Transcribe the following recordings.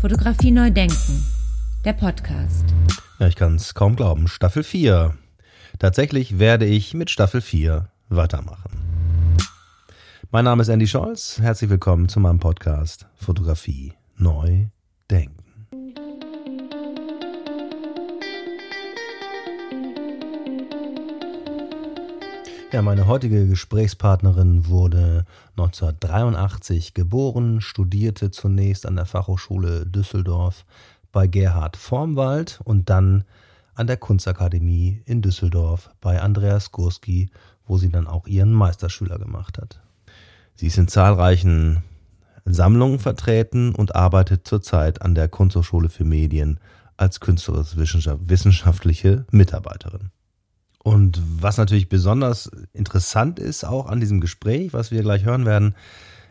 Fotografie neu denken. Der Podcast. Ja, ich kann es kaum glauben. Staffel 4. Tatsächlich werde ich mit Staffel 4 weitermachen. Mein Name ist Andy Scholz. Herzlich willkommen zu meinem Podcast Fotografie neu denken. Ja, meine heutige Gesprächspartnerin wurde 1983 geboren, studierte zunächst an der Fachhochschule Düsseldorf bei Gerhard Formwald und dann an der Kunstakademie in Düsseldorf bei Andreas Gurski, wo sie dann auch ihren Meisterschüler gemacht hat. Sie ist in zahlreichen Sammlungen vertreten und arbeitet zurzeit an der Kunsthochschule für Medien als künstlerisch-wissenschaftliche Mitarbeiterin. Und was natürlich besonders interessant ist, auch an diesem Gespräch, was wir gleich hören werden,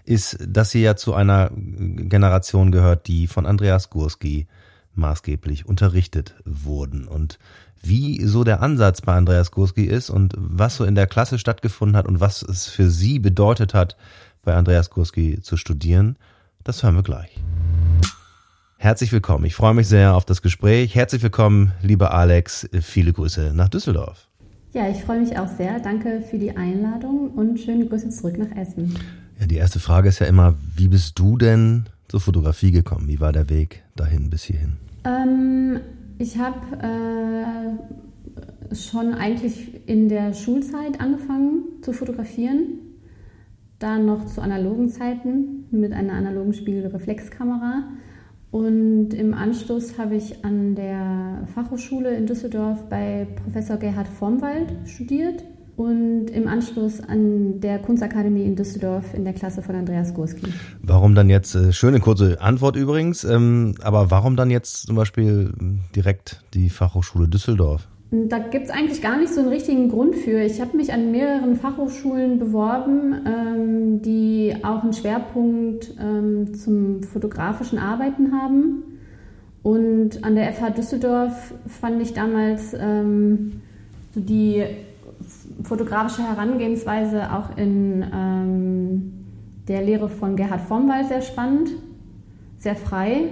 ist, dass sie ja zu einer Generation gehört, die von Andreas Gurski maßgeblich unterrichtet wurden. Und wie so der Ansatz bei Andreas Gurski ist und was so in der Klasse stattgefunden hat und was es für sie bedeutet hat, bei Andreas Gurski zu studieren, das hören wir gleich. Herzlich willkommen. Ich freue mich sehr auf das Gespräch. Herzlich willkommen, lieber Alex. Viele Grüße nach Düsseldorf. Ja, ich freue mich auch sehr. Danke für die Einladung und schöne Grüße zurück nach Essen. Ja, die erste Frage ist ja immer, wie bist du denn zur Fotografie gekommen? Wie war der Weg dahin bis hierhin? Ähm, ich habe äh, schon eigentlich in der Schulzeit angefangen zu fotografieren. Dann noch zu analogen Zeiten mit einer analogen Spiegelreflexkamera. Und im Anschluss habe ich an der Fachhochschule in Düsseldorf bei Professor Gerhard Vormwald studiert und im Anschluss an der Kunstakademie in Düsseldorf in der Klasse von Andreas Gurski. Warum dann jetzt, äh, schöne kurze Antwort übrigens, ähm, aber warum dann jetzt zum Beispiel direkt die Fachhochschule Düsseldorf? Da gibt es eigentlich gar nicht so einen richtigen Grund für. Ich habe mich an mehreren Fachhochschulen beworben, ähm, die auch einen Schwerpunkt ähm, zum fotografischen Arbeiten haben. Und an der FH Düsseldorf fand ich damals ähm, so die fotografische Herangehensweise auch in ähm, der Lehre von Gerhard Vormwald sehr spannend, sehr frei.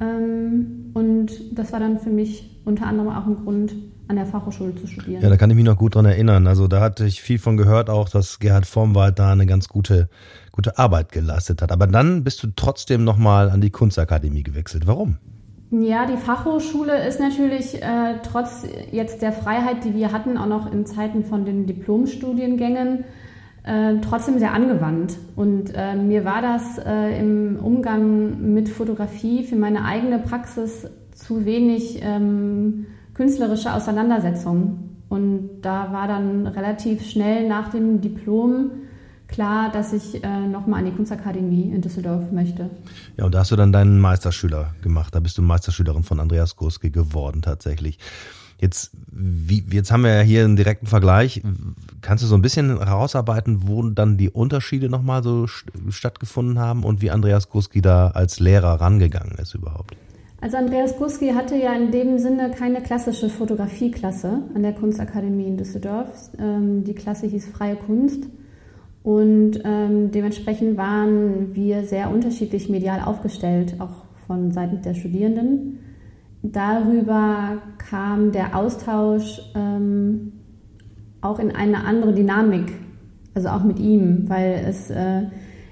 Ähm, und das war dann für mich unter anderem auch ein Grund, an der Fachhochschule zu studieren. Ja, da kann ich mich noch gut dran erinnern. Also da hatte ich viel von gehört, auch dass Gerhard Formwald da eine ganz gute, gute Arbeit geleistet hat. Aber dann bist du trotzdem nochmal an die Kunstakademie gewechselt. Warum? Ja, die Fachhochschule ist natürlich äh, trotz jetzt der Freiheit, die wir hatten, auch noch in Zeiten von den Diplomstudiengängen, äh, trotzdem sehr angewandt. Und äh, mir war das äh, im Umgang mit Fotografie für meine eigene Praxis zu wenig ähm, künstlerische Auseinandersetzung. Und da war dann relativ schnell nach dem Diplom klar, dass ich äh, nochmal an die Kunstakademie in Düsseldorf möchte. Ja, und da hast du dann deinen Meisterschüler gemacht. Da bist du Meisterschülerin von Andreas Gurski geworden tatsächlich. Jetzt, wie, jetzt haben wir ja hier einen direkten Vergleich. Kannst du so ein bisschen herausarbeiten, wo dann die Unterschiede nochmal so stattgefunden haben und wie Andreas Gurski da als Lehrer rangegangen ist überhaupt? Also Andreas Guski hatte ja in dem Sinne keine klassische Fotografieklasse an der Kunstakademie in Düsseldorf. Ähm, die Klasse hieß Freie Kunst und ähm, dementsprechend waren wir sehr unterschiedlich medial aufgestellt, auch von Seiten der Studierenden. Darüber kam der Austausch ähm, auch in eine andere Dynamik, also auch mit ihm, weil es äh,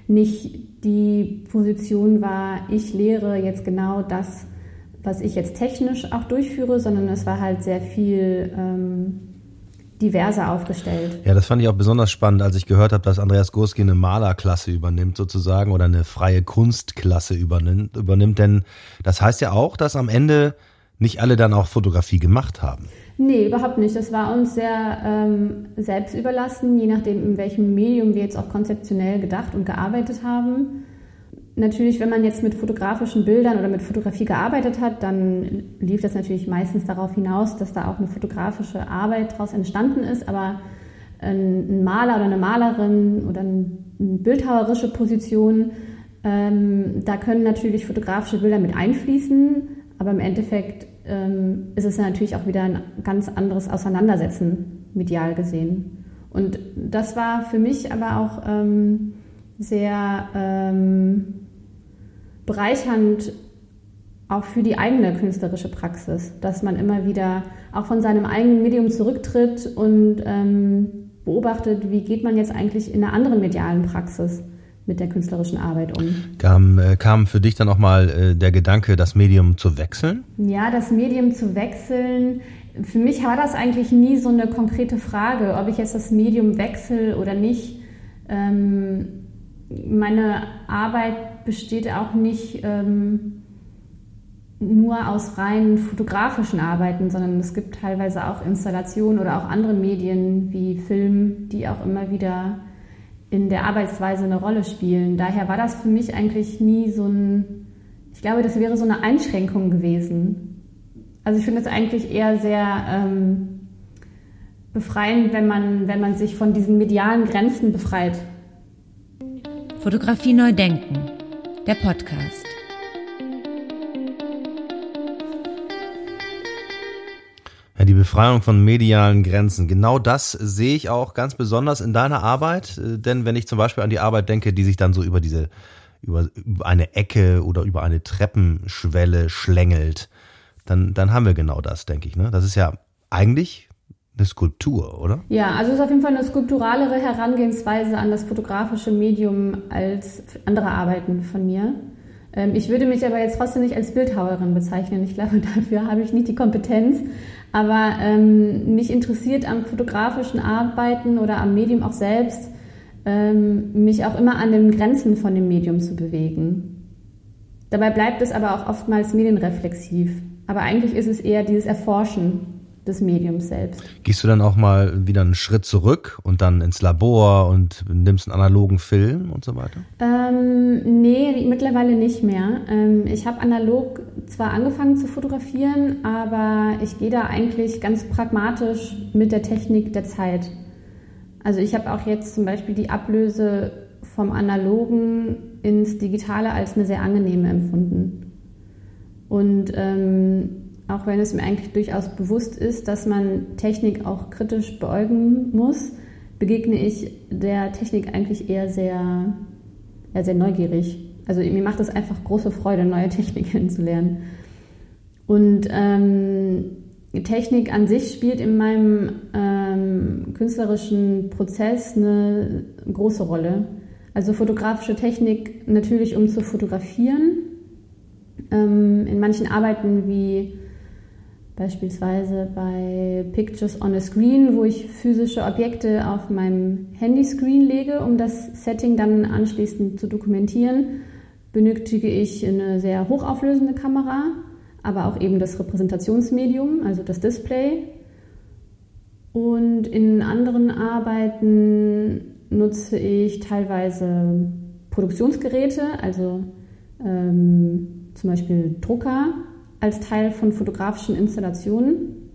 nicht die Position war, ich lehre jetzt genau das, was ich jetzt technisch auch durchführe, sondern es war halt sehr viel ähm, diverser aufgestellt. Ja, das fand ich auch besonders spannend, als ich gehört habe, dass Andreas Gurski eine Malerklasse übernimmt sozusagen oder eine freie Kunstklasse übernimmt, übernimmt. Denn das heißt ja auch, dass am Ende nicht alle dann auch Fotografie gemacht haben. Nee, überhaupt nicht. Das war uns sehr ähm, selbst überlassen, je nachdem, in welchem Medium wir jetzt auch konzeptionell gedacht und gearbeitet haben natürlich, wenn man jetzt mit fotografischen Bildern oder mit Fotografie gearbeitet hat, dann lief das natürlich meistens darauf hinaus, dass da auch eine fotografische Arbeit daraus entstanden ist. Aber ein Maler oder eine Malerin oder eine bildhauerische Position, ähm, da können natürlich fotografische Bilder mit einfließen, aber im Endeffekt ähm, ist es natürlich auch wieder ein ganz anderes Auseinandersetzen medial gesehen. Und das war für mich aber auch ähm, sehr ähm, bereichernd auch für die eigene künstlerische Praxis, dass man immer wieder auch von seinem eigenen Medium zurücktritt und ähm, beobachtet, wie geht man jetzt eigentlich in einer anderen medialen Praxis mit der künstlerischen Arbeit um. Kam, äh, kam für dich dann auch mal äh, der Gedanke, das Medium zu wechseln? Ja, das Medium zu wechseln. Für mich war das eigentlich nie so eine konkrete Frage, ob ich jetzt das Medium wechsle oder nicht. Ähm, meine Arbeit besteht auch nicht ähm, nur aus rein fotografischen Arbeiten, sondern es gibt teilweise auch Installationen oder auch andere Medien wie Film, die auch immer wieder in der Arbeitsweise eine Rolle spielen. Daher war das für mich eigentlich nie so ein, ich glaube, das wäre so eine Einschränkung gewesen. Also ich finde es eigentlich eher sehr ähm, befreiend, wenn man, wenn man sich von diesen medialen Grenzen befreit. Fotografie neu denken, der Podcast. die Befreiung von medialen Grenzen. Genau das sehe ich auch ganz besonders in deiner Arbeit. Äh, denn wenn ich zum Beispiel an die Arbeit denke, die sich dann so über diese, über, über eine Ecke oder über eine Treppenschwelle schlängelt, dann, dann haben wir genau das, denke ich. Ne? Das ist ja eigentlich eine Skulptur, oder? Ja, also es ist auf jeden Fall eine skulpturalere Herangehensweise an das fotografische Medium als andere Arbeiten von mir. Ähm, ich würde mich aber jetzt trotzdem nicht als Bildhauerin bezeichnen. Ich glaube, dafür habe ich nicht die Kompetenz. Aber ähm, mich interessiert am fotografischen Arbeiten oder am Medium auch selbst, ähm, mich auch immer an den Grenzen von dem Medium zu bewegen. Dabei bleibt es aber auch oftmals medienreflexiv. Aber eigentlich ist es eher dieses Erforschen des Mediums selbst. Gehst du dann auch mal wieder einen Schritt zurück und dann ins Labor und nimmst einen analogen Film und so weiter? Ähm, nee, mittlerweile nicht mehr. Ähm, ich habe analog zwar angefangen zu fotografieren, aber ich gehe da eigentlich ganz pragmatisch mit der Technik der Zeit. Also ich habe auch jetzt zum Beispiel die Ablöse vom Analogen ins Digitale als eine sehr angenehme empfunden. Und ähm, auch wenn es mir eigentlich durchaus bewusst ist, dass man Technik auch kritisch beäugen muss, begegne ich der Technik eigentlich eher sehr, ja, sehr neugierig. Also mir macht es einfach große Freude, neue Technik kennenzulernen. Und ähm, Technik an sich spielt in meinem ähm, künstlerischen Prozess eine große Rolle. Also fotografische Technik natürlich, um zu fotografieren. Ähm, in manchen Arbeiten wie Beispielsweise bei Pictures on a Screen, wo ich physische Objekte auf meinem Handyscreen lege, um das Setting dann anschließend zu dokumentieren, benötige ich eine sehr hochauflösende Kamera, aber auch eben das Repräsentationsmedium, also das Display. Und in anderen Arbeiten nutze ich teilweise Produktionsgeräte, also ähm, zum Beispiel Drucker als Teil von fotografischen Installationen.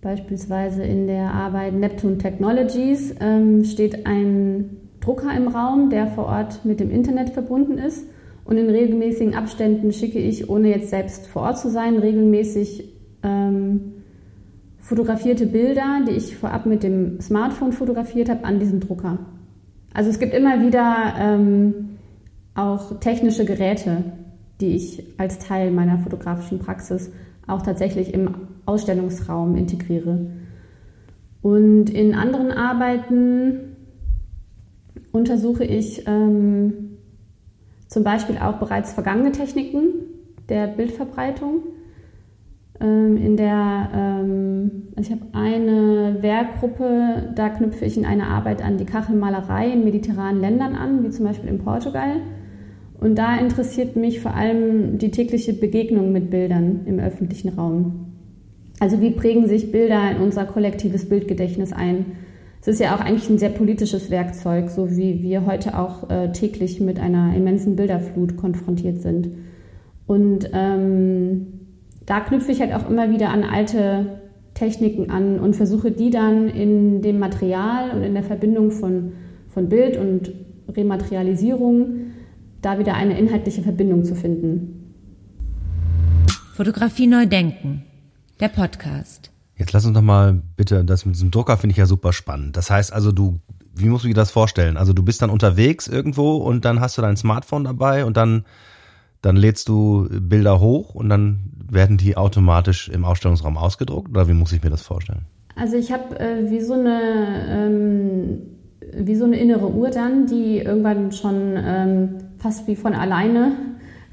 Beispielsweise in der Arbeit Neptune Technologies ähm, steht ein Drucker im Raum, der vor Ort mit dem Internet verbunden ist. Und in regelmäßigen Abständen schicke ich, ohne jetzt selbst vor Ort zu sein, regelmäßig ähm, fotografierte Bilder, die ich vorab mit dem Smartphone fotografiert habe, an diesen Drucker. Also es gibt immer wieder ähm, auch technische Geräte, die ich als Teil meiner fotografischen Praxis auch tatsächlich im Ausstellungsraum integriere. Und in anderen Arbeiten untersuche ich ähm, zum Beispiel auch bereits vergangene Techniken der Bildverbreitung. Ähm, in der, ähm, also ich habe eine Werkgruppe, da knüpfe ich in einer Arbeit an die Kachelmalerei in mediterranen Ländern an, wie zum Beispiel in Portugal. Und da interessiert mich vor allem die tägliche Begegnung mit Bildern im öffentlichen Raum. Also wie prägen sich Bilder in unser kollektives Bildgedächtnis ein? Es ist ja auch eigentlich ein sehr politisches Werkzeug, so wie wir heute auch äh, täglich mit einer immensen Bilderflut konfrontiert sind. Und ähm, da knüpfe ich halt auch immer wieder an alte Techniken an und versuche die dann in dem Material und in der Verbindung von, von Bild und Rematerialisierung da wieder eine inhaltliche Verbindung zu finden. Fotografie neu denken. Der Podcast. Jetzt lass uns doch mal bitte, das mit diesem Drucker finde ich ja super spannend. Das heißt also, du, wie musst du dir das vorstellen? Also du bist dann unterwegs irgendwo und dann hast du dein Smartphone dabei und dann, dann lädst du Bilder hoch und dann werden die automatisch im Ausstellungsraum ausgedruckt oder wie muss ich mir das vorstellen? Also ich habe äh, wie so eine ähm, wie so eine innere Uhr dann, die irgendwann schon ähm, fast wie von alleine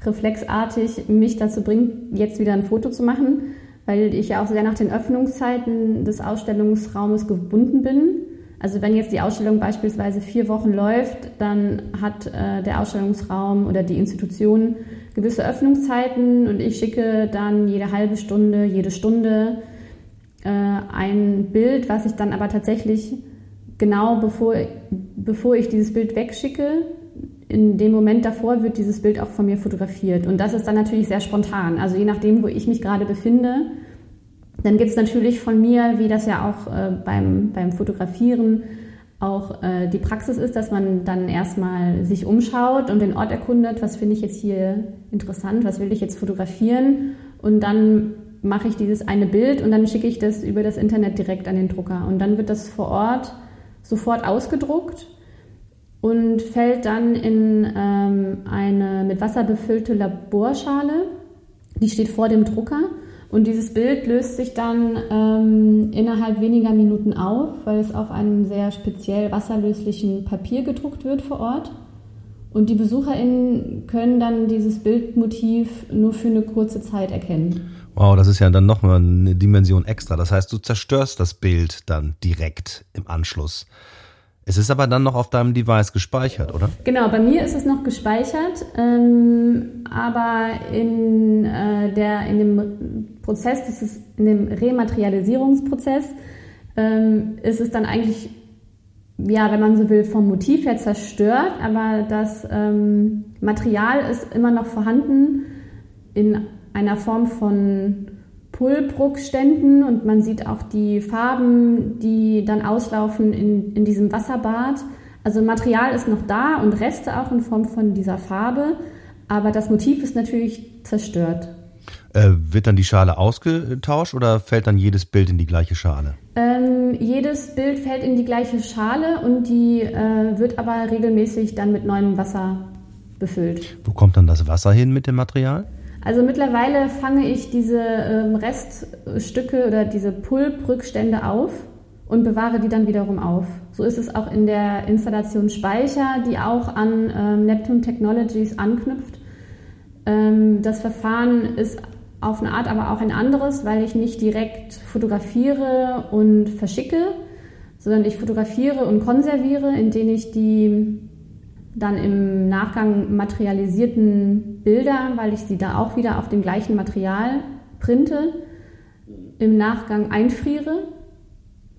reflexartig mich dazu bringt, jetzt wieder ein Foto zu machen, weil ich ja auch sehr nach den Öffnungszeiten des Ausstellungsraumes gebunden bin. Also wenn jetzt die Ausstellung beispielsweise vier Wochen läuft, dann hat äh, der Ausstellungsraum oder die Institution gewisse Öffnungszeiten und ich schicke dann jede halbe Stunde, jede Stunde äh, ein Bild, was ich dann aber tatsächlich genau bevor, bevor ich dieses Bild wegschicke, in dem Moment davor wird dieses Bild auch von mir fotografiert. Und das ist dann natürlich sehr spontan. Also je nachdem, wo ich mich gerade befinde, dann gibt es natürlich von mir, wie das ja auch äh, beim, beim Fotografieren auch äh, die Praxis ist, dass man dann erstmal sich umschaut und den Ort erkundet, was finde ich jetzt hier interessant, was will ich jetzt fotografieren und dann mache ich dieses eine Bild und dann schicke ich das über das Internet direkt an den Drucker und dann wird das vor Ort sofort ausgedruckt und fällt dann in ähm, eine mit Wasser befüllte Laborschale. Die steht vor dem Drucker und dieses Bild löst sich dann ähm, innerhalb weniger Minuten auf, weil es auf einem sehr speziell wasserlöslichen Papier gedruckt wird vor Ort. Und die BesucherInnen können dann dieses Bildmotiv nur für eine kurze Zeit erkennen. Wow, das ist ja dann nochmal eine Dimension extra. Das heißt, du zerstörst das Bild dann direkt im Anschluss. Es ist aber dann noch auf deinem Device gespeichert, oder? Genau, bei mir ist es noch gespeichert, ähm, aber in, äh, der, in dem Prozess, das ist in dem Rematerialisierungsprozess, ähm, ist es dann eigentlich, ja, wenn man so will, vom Motiv her zerstört, aber das ähm, Material ist immer noch vorhanden in einer Form von Pullbruckständen und man sieht auch die Farben, die dann auslaufen in, in diesem Wasserbad. Also Material ist noch da und Reste auch in Form von dieser Farbe, aber das Motiv ist natürlich zerstört. Äh, wird dann die Schale ausgetauscht oder fällt dann jedes Bild in die gleiche Schale? Ähm, jedes Bild fällt in die gleiche Schale und die äh, wird aber regelmäßig dann mit neuem Wasser befüllt. Wo kommt dann das Wasser hin mit dem Material? Also mittlerweile fange ich diese ähm, Reststücke oder diese Pulprückstände auf und bewahre die dann wiederum auf. So ist es auch in der Installation Speicher, die auch an ähm, Neptune Technologies anknüpft. Ähm, das Verfahren ist auf eine Art aber auch ein anderes, weil ich nicht direkt fotografiere und verschicke, sondern ich fotografiere und konserviere, indem ich die dann im Nachgang materialisierten Bilder, weil ich sie da auch wieder auf dem gleichen Material printe, im Nachgang einfriere.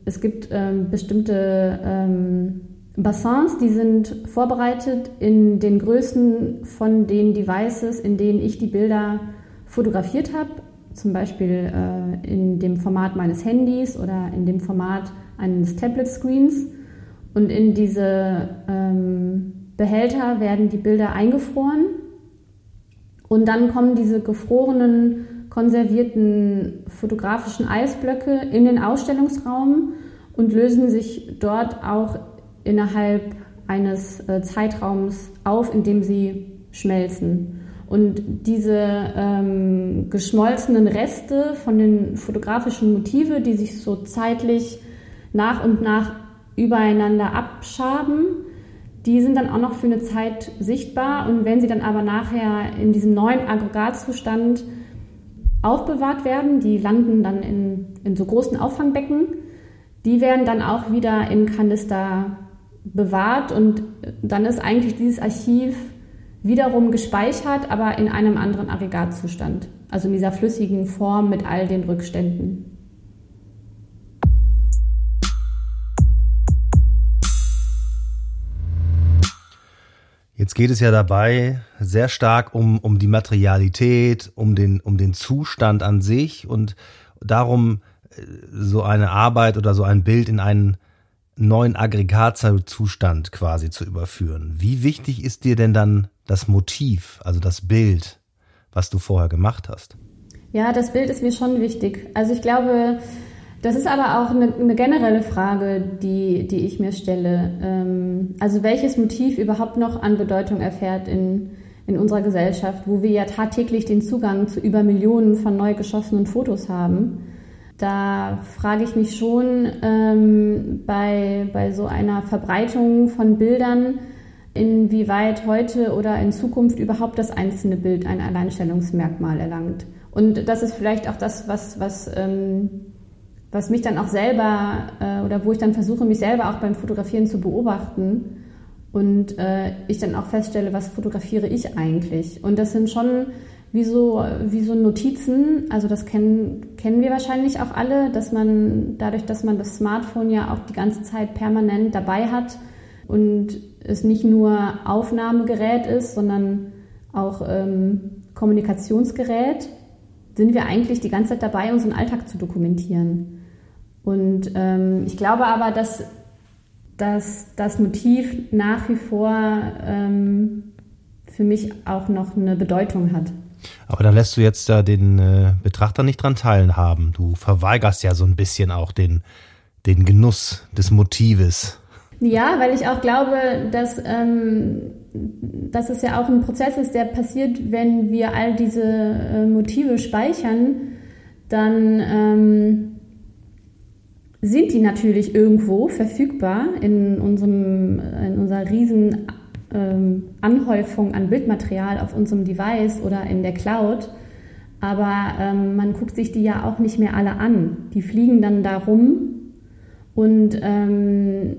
Es gibt ähm, bestimmte ähm, Bassins, die sind vorbereitet in den Größen von den Devices, in denen ich die Bilder fotografiert habe, zum Beispiel äh, in dem Format meines Handys oder in dem Format eines Tablet-Screens. Und in diese ähm, Behälter werden die Bilder eingefroren und dann kommen diese gefrorenen, konservierten fotografischen Eisblöcke in den Ausstellungsraum und lösen sich dort auch innerhalb eines äh, Zeitraums auf, in dem sie schmelzen. Und diese ähm, geschmolzenen Reste von den fotografischen Motive, die sich so zeitlich nach und nach übereinander abschaben, die sind dann auch noch für eine Zeit sichtbar. Und wenn sie dann aber nachher in diesem neuen Aggregatzustand aufbewahrt werden, die landen dann in, in so großen Auffangbecken, die werden dann auch wieder in Kanister bewahrt. Und dann ist eigentlich dieses Archiv wiederum gespeichert, aber in einem anderen Aggregatzustand, also in dieser flüssigen Form mit all den Rückständen. Jetzt geht es ja dabei sehr stark um, um die Materialität, um den, um den Zustand an sich und darum, äh, so eine Arbeit oder so ein Bild in einen neuen Aggregatzustand quasi zu überführen. Wie wichtig ist dir denn dann das Motiv, also das Bild, was du vorher gemacht hast? Ja, das Bild ist mir schon wichtig. Also ich glaube, das ist aber auch eine, eine generelle Frage, die, die ich mir stelle. Ähm, also welches Motiv überhaupt noch an Bedeutung erfährt in, in unserer Gesellschaft, wo wir ja tagtäglich den Zugang zu über Millionen von neu geschossenen Fotos haben. Da frage ich mich schon ähm, bei, bei so einer Verbreitung von Bildern, inwieweit heute oder in Zukunft überhaupt das einzelne Bild ein Alleinstellungsmerkmal erlangt. Und das ist vielleicht auch das, was, was, ähm, was mich dann auch selber äh, oder wo ich dann versuche, mich selber auch beim Fotografieren zu beobachten und äh, ich dann auch feststelle, was fotografiere ich eigentlich. Und das sind schon wie so, wie so Notizen, also das kennen, kennen wir wahrscheinlich auch alle, dass man dadurch, dass man das Smartphone ja auch die ganze Zeit permanent dabei hat und es nicht nur Aufnahmegerät ist, sondern auch ähm, Kommunikationsgerät, sind wir eigentlich die ganze Zeit dabei, unseren Alltag zu dokumentieren. Und ähm, ich glaube aber, dass, dass das Motiv nach wie vor ähm, für mich auch noch eine Bedeutung hat. Aber da lässt du jetzt ja den äh, Betrachter nicht dran teilhaben. Du verweigerst ja so ein bisschen auch den, den Genuss des Motives. Ja, weil ich auch glaube, dass, ähm, dass es ja auch ein Prozess ist, der passiert, wenn wir all diese äh, Motive speichern, dann ähm, sind die natürlich irgendwo verfügbar in, unserem, in unserer riesen ähm, Anhäufung an Bildmaterial auf unserem Device oder in der Cloud. Aber ähm, man guckt sich die ja auch nicht mehr alle an. Die fliegen dann da rum und ähm,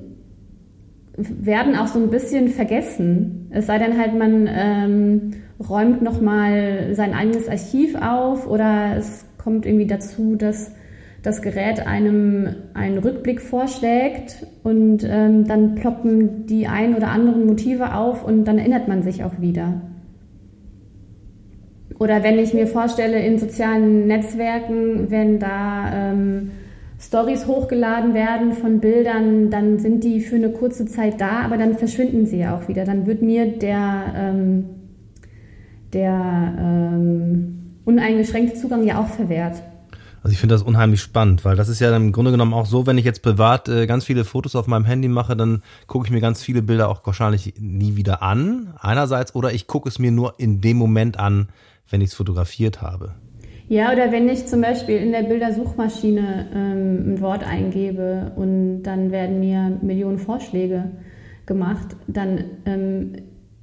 werden auch so ein bisschen vergessen. Es sei denn halt, man ähm, räumt nochmal sein eigenes Archiv auf oder es kommt irgendwie dazu, dass das Gerät einem einen Rückblick vorschlägt und ähm, dann ploppen die ein oder anderen Motive auf und dann erinnert man sich auch wieder. Oder wenn ich mir vorstelle, in sozialen Netzwerken, wenn da ähm, Stories hochgeladen werden von Bildern, dann sind die für eine kurze Zeit da, aber dann verschwinden sie ja auch wieder. Dann wird mir der, ähm, der ähm, uneingeschränkte Zugang ja auch verwehrt. Also ich finde das unheimlich spannend, weil das ist ja im Grunde genommen auch so, wenn ich jetzt privat äh, ganz viele Fotos auf meinem Handy mache, dann gucke ich mir ganz viele Bilder auch wahrscheinlich nie wieder an, einerseits, oder ich gucke es mir nur in dem Moment an, wenn ich es fotografiert habe. Ja, oder wenn ich zum Beispiel in der Bildersuchmaschine ähm, ein Wort eingebe und dann werden mir Millionen Vorschläge gemacht, dann ähm,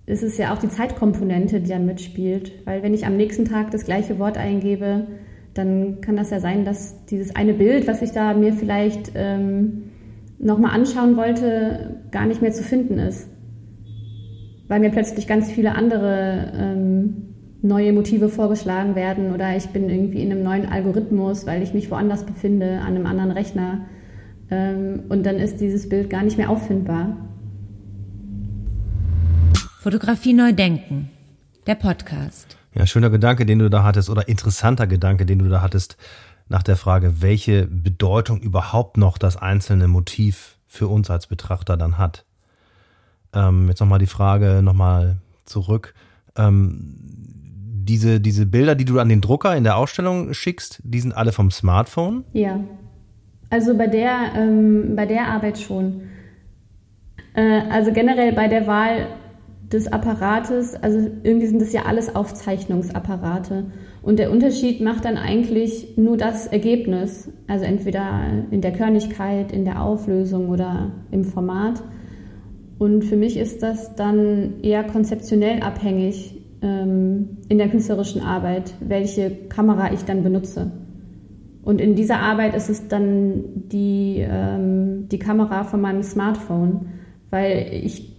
ist es ja auch die Zeitkomponente, die da mitspielt. Weil wenn ich am nächsten Tag das gleiche Wort eingebe, dann kann das ja sein, dass dieses eine Bild, was ich da mir vielleicht ähm, nochmal anschauen wollte, gar nicht mehr zu finden ist. Weil mir plötzlich ganz viele andere ähm, neue Motive vorgeschlagen werden oder ich bin irgendwie in einem neuen Algorithmus, weil ich mich woanders befinde, an einem anderen Rechner. Ähm, und dann ist dieses Bild gar nicht mehr auffindbar. Fotografie neu denken. Der Podcast. Ja, schöner Gedanke, den du da hattest, oder interessanter Gedanke, den du da hattest, nach der Frage, welche Bedeutung überhaupt noch das einzelne Motiv für uns als Betrachter dann hat. Ähm, jetzt nochmal die Frage nochmal zurück. Ähm, diese, diese Bilder, die du an den Drucker in der Ausstellung schickst, die sind alle vom Smartphone? Ja. Also bei der, ähm, bei der Arbeit schon. Äh, also generell bei der Wahl des Apparates, also irgendwie sind das ja alles Aufzeichnungsapparate. Und der Unterschied macht dann eigentlich nur das Ergebnis, also entweder in der Körnigkeit, in der Auflösung oder im Format. Und für mich ist das dann eher konzeptionell abhängig ähm, in der künstlerischen Arbeit, welche Kamera ich dann benutze. Und in dieser Arbeit ist es dann die, ähm, die Kamera von meinem Smartphone, weil ich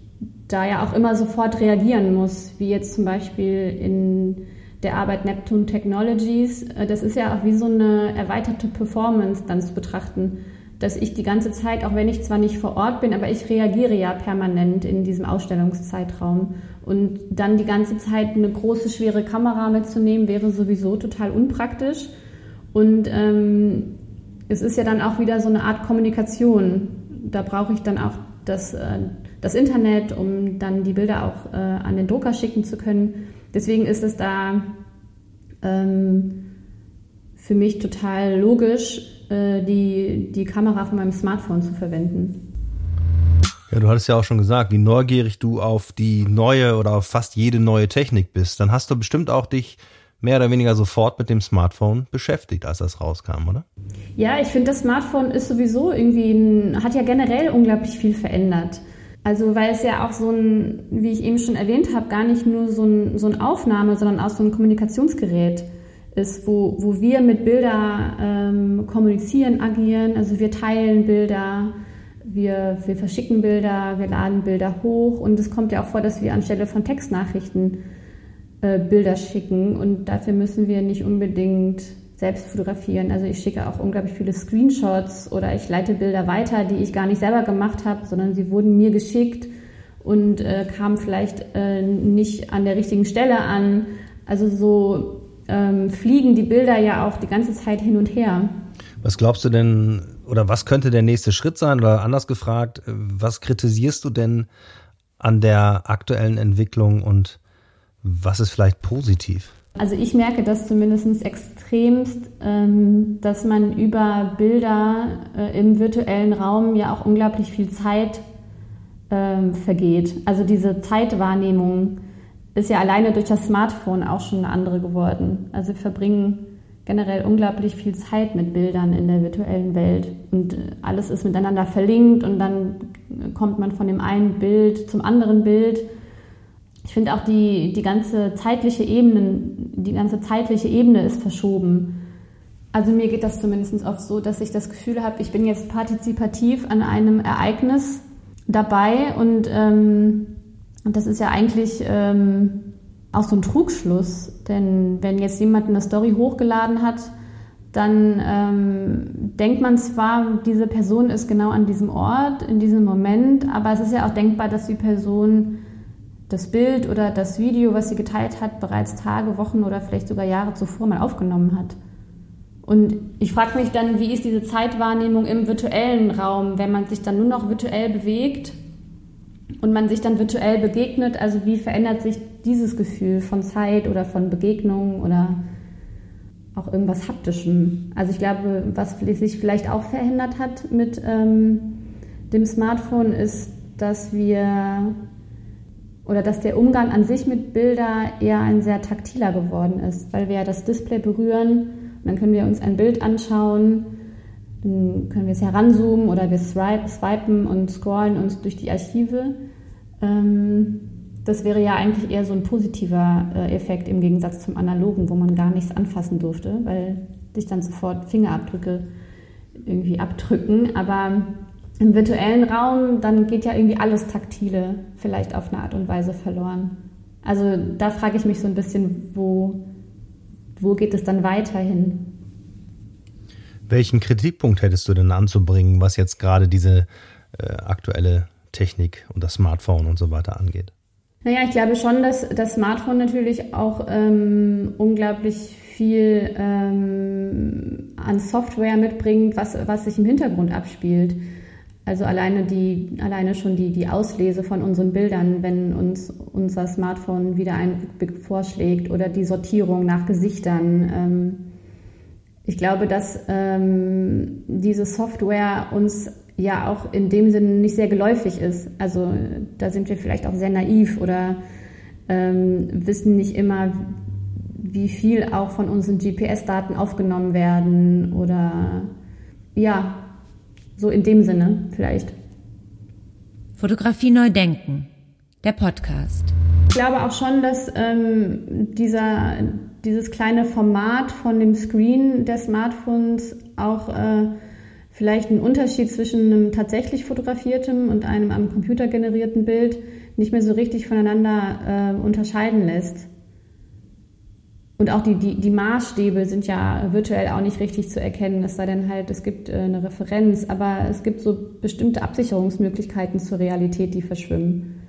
da ja auch immer sofort reagieren muss, wie jetzt zum Beispiel in der Arbeit Neptune Technologies. Äh, das ist ja auch wie so eine erweiterte Performance dann zu betrachten, dass ich die ganze Zeit, auch wenn ich zwar nicht vor Ort bin, aber ich reagiere ja permanent in diesem Ausstellungszeitraum. Und dann die ganze Zeit eine große, schwere Kamera mitzunehmen, wäre sowieso total unpraktisch. Und ähm, es ist ja dann auch wieder so eine Art Kommunikation. Da brauche ich dann auch das, äh, das Internet, um dann die Bilder auch äh, an den Drucker schicken zu können. Deswegen ist es da ähm, für mich total logisch, äh, die, die Kamera von meinem Smartphone zu verwenden. Ja, du hattest ja auch schon gesagt, wie neugierig du auf die neue oder auf fast jede neue Technik bist. Dann hast du bestimmt auch dich mehr oder weniger sofort mit dem Smartphone beschäftigt, als das rauskam, oder? Ja, ich finde, das Smartphone ist sowieso irgendwie, ein, hat ja generell unglaublich viel verändert. Also weil es ja auch so ein, wie ich eben schon erwähnt habe, gar nicht nur so ein, so ein Aufnahme, sondern auch so ein Kommunikationsgerät ist, wo, wo wir mit Bilder ähm, kommunizieren, agieren. Also wir teilen Bilder, wir, wir verschicken Bilder, wir laden Bilder hoch und es kommt ja auch vor, dass wir anstelle von Textnachrichten äh, Bilder schicken und dafür müssen wir nicht unbedingt selbst fotografieren. Also ich schicke auch unglaublich viele Screenshots oder ich leite Bilder weiter, die ich gar nicht selber gemacht habe, sondern sie wurden mir geschickt und äh, kamen vielleicht äh, nicht an der richtigen Stelle an. Also so ähm, fliegen die Bilder ja auch die ganze Zeit hin und her. Was glaubst du denn, oder was könnte der nächste Schritt sein? Oder anders gefragt, was kritisierst du denn an der aktuellen Entwicklung und was ist vielleicht positiv? Also ich merke das zumindest extremst, ähm, dass man über Bilder äh, im virtuellen Raum ja auch unglaublich viel Zeit ähm, vergeht. Also diese Zeitwahrnehmung ist ja alleine durch das Smartphone auch schon eine andere geworden. Also wir verbringen generell unglaublich viel Zeit mit Bildern in der virtuellen Welt und äh, alles ist miteinander verlinkt und dann kommt man von dem einen Bild zum anderen Bild ich finde auch die, die ganze zeitliche Ebene, die ganze zeitliche Ebene ist verschoben. Also mir geht das zumindest oft so, dass ich das Gefühl habe, ich bin jetzt partizipativ an einem Ereignis dabei und, ähm, das ist ja eigentlich ähm, auch so ein Trugschluss. Denn wenn jetzt jemand eine Story hochgeladen hat, dann ähm, denkt man zwar, diese Person ist genau an diesem Ort, in diesem Moment, aber es ist ja auch denkbar, dass die Person das Bild oder das Video, was sie geteilt hat, bereits Tage, Wochen oder vielleicht sogar Jahre zuvor mal aufgenommen hat. Und ich frage mich dann, wie ist diese Zeitwahrnehmung im virtuellen Raum, wenn man sich dann nur noch virtuell bewegt und man sich dann virtuell begegnet? Also wie verändert sich dieses Gefühl von Zeit oder von Begegnung oder auch irgendwas Haptischem? Also ich glaube, was sich vielleicht auch verändert hat mit ähm, dem Smartphone ist, dass wir oder dass der Umgang an sich mit Bilder eher ein sehr taktiler geworden ist, weil wir ja das Display berühren und dann können wir uns ein Bild anschauen, dann können wir es heranzoomen oder wir swipen und scrollen uns durch die Archive. Ähm, das wäre ja eigentlich eher so ein positiver äh, Effekt im Gegensatz zum analogen, wo man gar nichts anfassen durfte, weil sich dann sofort Fingerabdrücke irgendwie abdrücken. Aber im virtuellen Raum, dann geht ja irgendwie alles Taktile vielleicht auf eine Art und Weise verloren. Also da frage ich mich so ein bisschen, wo, wo geht es dann weiterhin? Welchen Kritikpunkt hättest du denn anzubringen, was jetzt gerade diese äh, aktuelle Technik und das Smartphone und so weiter angeht? Naja, ich glaube schon, dass das Smartphone natürlich auch ähm, unglaublich viel ähm, an Software mitbringt, was, was sich im Hintergrund abspielt. Also alleine die, alleine schon die, die Auslese von unseren Bildern, wenn uns unser Smartphone wieder einen Rückblick vorschlägt oder die Sortierung nach Gesichtern. Ähm, ich glaube, dass ähm, diese Software uns ja auch in dem Sinne nicht sehr geläufig ist. Also da sind wir vielleicht auch sehr naiv oder ähm, wissen nicht immer, wie viel auch von unseren GPS-Daten aufgenommen werden oder ja, so in dem Sinne vielleicht. Fotografie neu denken, der Podcast. Ich glaube auch schon, dass ähm, dieser, dieses kleine Format von dem Screen der Smartphones auch äh, vielleicht einen Unterschied zwischen einem tatsächlich fotografierten und einem am Computer generierten Bild nicht mehr so richtig voneinander äh, unterscheiden lässt. Und auch die, die, die Maßstäbe sind ja virtuell auch nicht richtig zu erkennen, es sei denn halt, es gibt äh, eine Referenz, aber es gibt so bestimmte Absicherungsmöglichkeiten zur Realität, die verschwimmen.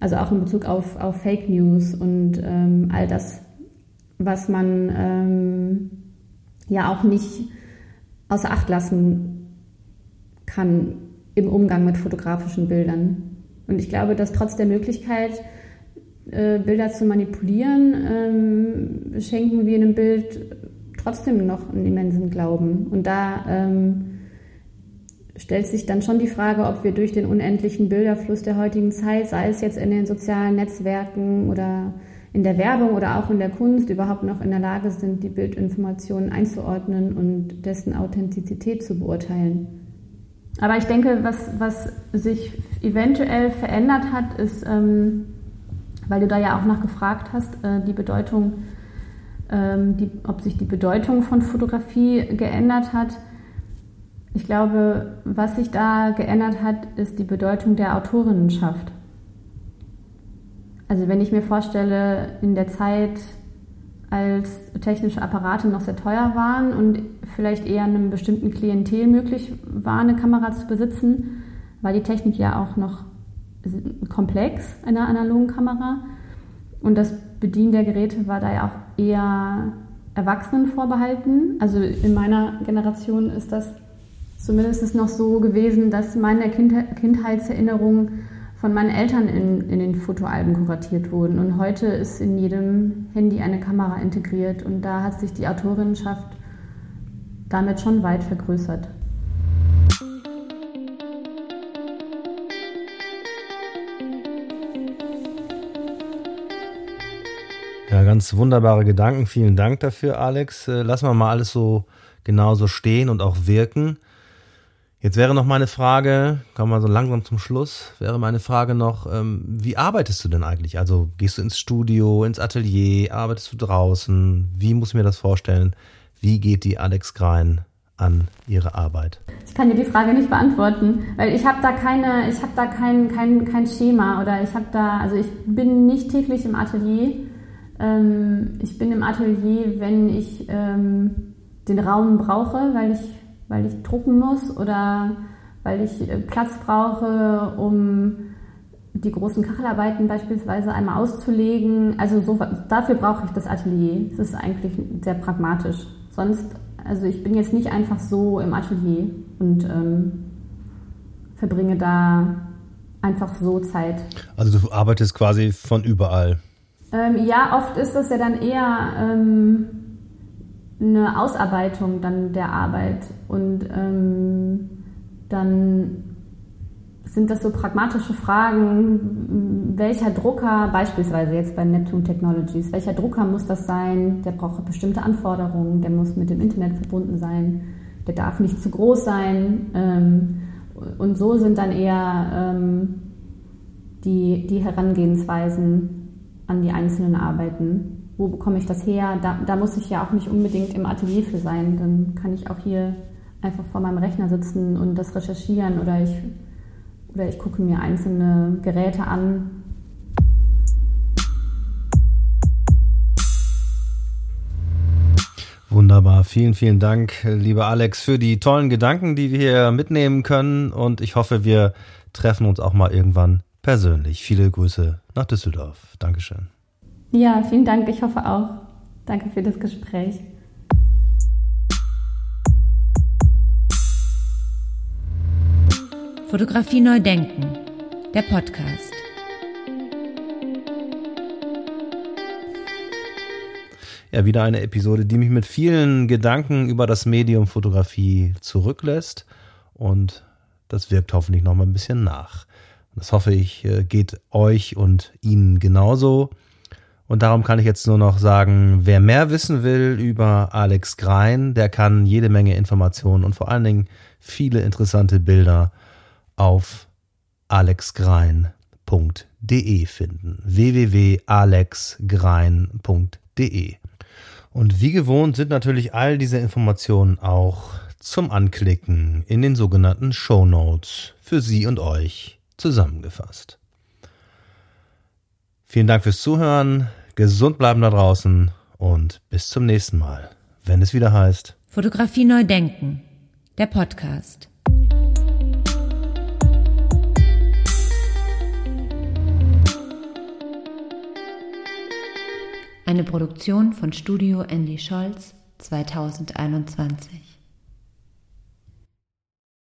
Also auch in Bezug auf, auf Fake News und ähm, all das, was man ähm, ja auch nicht außer Acht lassen kann im Umgang mit fotografischen Bildern. Und ich glaube, dass trotz der Möglichkeit, äh, Bilder zu manipulieren, ähm, schenken wir einem Bild trotzdem noch einen immensen Glauben. Und da ähm, stellt sich dann schon die Frage, ob wir durch den unendlichen Bilderfluss der heutigen Zeit, sei es jetzt in den sozialen Netzwerken oder in der Werbung oder auch in der Kunst, überhaupt noch in der Lage sind, die Bildinformationen einzuordnen und dessen Authentizität zu beurteilen. Aber ich denke, was, was sich eventuell verändert hat, ist, ähm, weil du da ja auch nachgefragt hast, äh, die Bedeutung, ähm, die, ob sich die Bedeutung von Fotografie geändert hat. Ich glaube, was sich da geändert hat, ist die Bedeutung der Autorinnenschaft. Also wenn ich mir vorstelle, in der Zeit, als technische Apparate noch sehr teuer waren und vielleicht eher einem bestimmten Klientel möglich war, eine Kamera zu besitzen, war die Technik ja auch noch komplex, einer analogen Kamera. Und das Bedienen der Geräte war da ja auch eher Erwachsenen vorbehalten. Also in meiner Generation ist das zumindest noch so gewesen, dass meine Kindheitserinnerungen von meinen Eltern in, in den Fotoalben kuratiert wurden. Und heute ist in jedem Handy eine Kamera integriert und da hat sich die Autorinnenschaft damit schon weit vergrößert. Ja, ganz wunderbare Gedanken. Vielen Dank dafür, Alex. Äh, lassen wir mal alles so genauso stehen und auch wirken. Jetzt wäre noch meine Frage, kommen wir so langsam zum Schluss, wäre meine Frage noch, ähm, wie arbeitest du denn eigentlich? Also gehst du ins Studio, ins Atelier, arbeitest du draußen? Wie muss ich mir das vorstellen? Wie geht die Alex Grein an ihre Arbeit? Ich kann dir die Frage nicht beantworten, weil ich habe da keine, ich habe da kein, kein, kein Schema oder ich habe da, also ich bin nicht täglich im Atelier. Ähm, ich bin im Atelier, wenn ich ähm, den Raum brauche, weil ich weil ich drucken muss oder weil ich äh, Platz brauche, um die großen Kachelarbeiten beispielsweise einmal auszulegen. Also so, dafür brauche ich das Atelier. Es ist eigentlich sehr pragmatisch. Sonst, also ich bin jetzt nicht einfach so im Atelier und ähm, verbringe da einfach so Zeit. Also du arbeitest quasi von überall. Ähm, ja, oft ist das ja dann eher ähm, eine Ausarbeitung dann der Arbeit und ähm, dann sind das so pragmatische Fragen, welcher Drucker, beispielsweise jetzt bei Neptune Technologies, welcher Drucker muss das sein? Der braucht bestimmte Anforderungen, der muss mit dem Internet verbunden sein, der darf nicht zu groß sein. Ähm, und so sind dann eher ähm, die, die Herangehensweisen an die einzelnen Arbeiten wo bekomme ich das her? Da, da muss ich ja auch nicht unbedingt im Atelier für sein. Dann kann ich auch hier einfach vor meinem Rechner sitzen und das recherchieren oder ich, oder ich gucke mir einzelne Geräte an. Wunderbar. Vielen, vielen Dank, lieber Alex, für die tollen Gedanken, die wir hier mitnehmen können. Und ich hoffe, wir treffen uns auch mal irgendwann persönlich. Viele Grüße nach Düsseldorf. Dankeschön. Ja, vielen Dank. Ich hoffe auch. Danke für das Gespräch. Fotografie neu denken. Der Podcast. Ja, wieder eine Episode, die mich mit vielen Gedanken über das Medium Fotografie zurücklässt und das wirkt hoffentlich noch mal ein bisschen nach. Das hoffe ich äh, geht euch und Ihnen genauso. Und darum kann ich jetzt nur noch sagen, wer mehr wissen will über Alex Grein, der kann jede Menge Informationen und vor allen Dingen viele interessante Bilder auf alexgrein.de finden. www.alexgrein.de. Und wie gewohnt sind natürlich all diese Informationen auch zum Anklicken in den sogenannten Show Notes für Sie und euch zusammengefasst. Vielen Dank fürs Zuhören, gesund bleiben da draußen und bis zum nächsten Mal, wenn es wieder heißt Fotografie neu denken, der Podcast. Eine Produktion von Studio Andy Scholz 2021.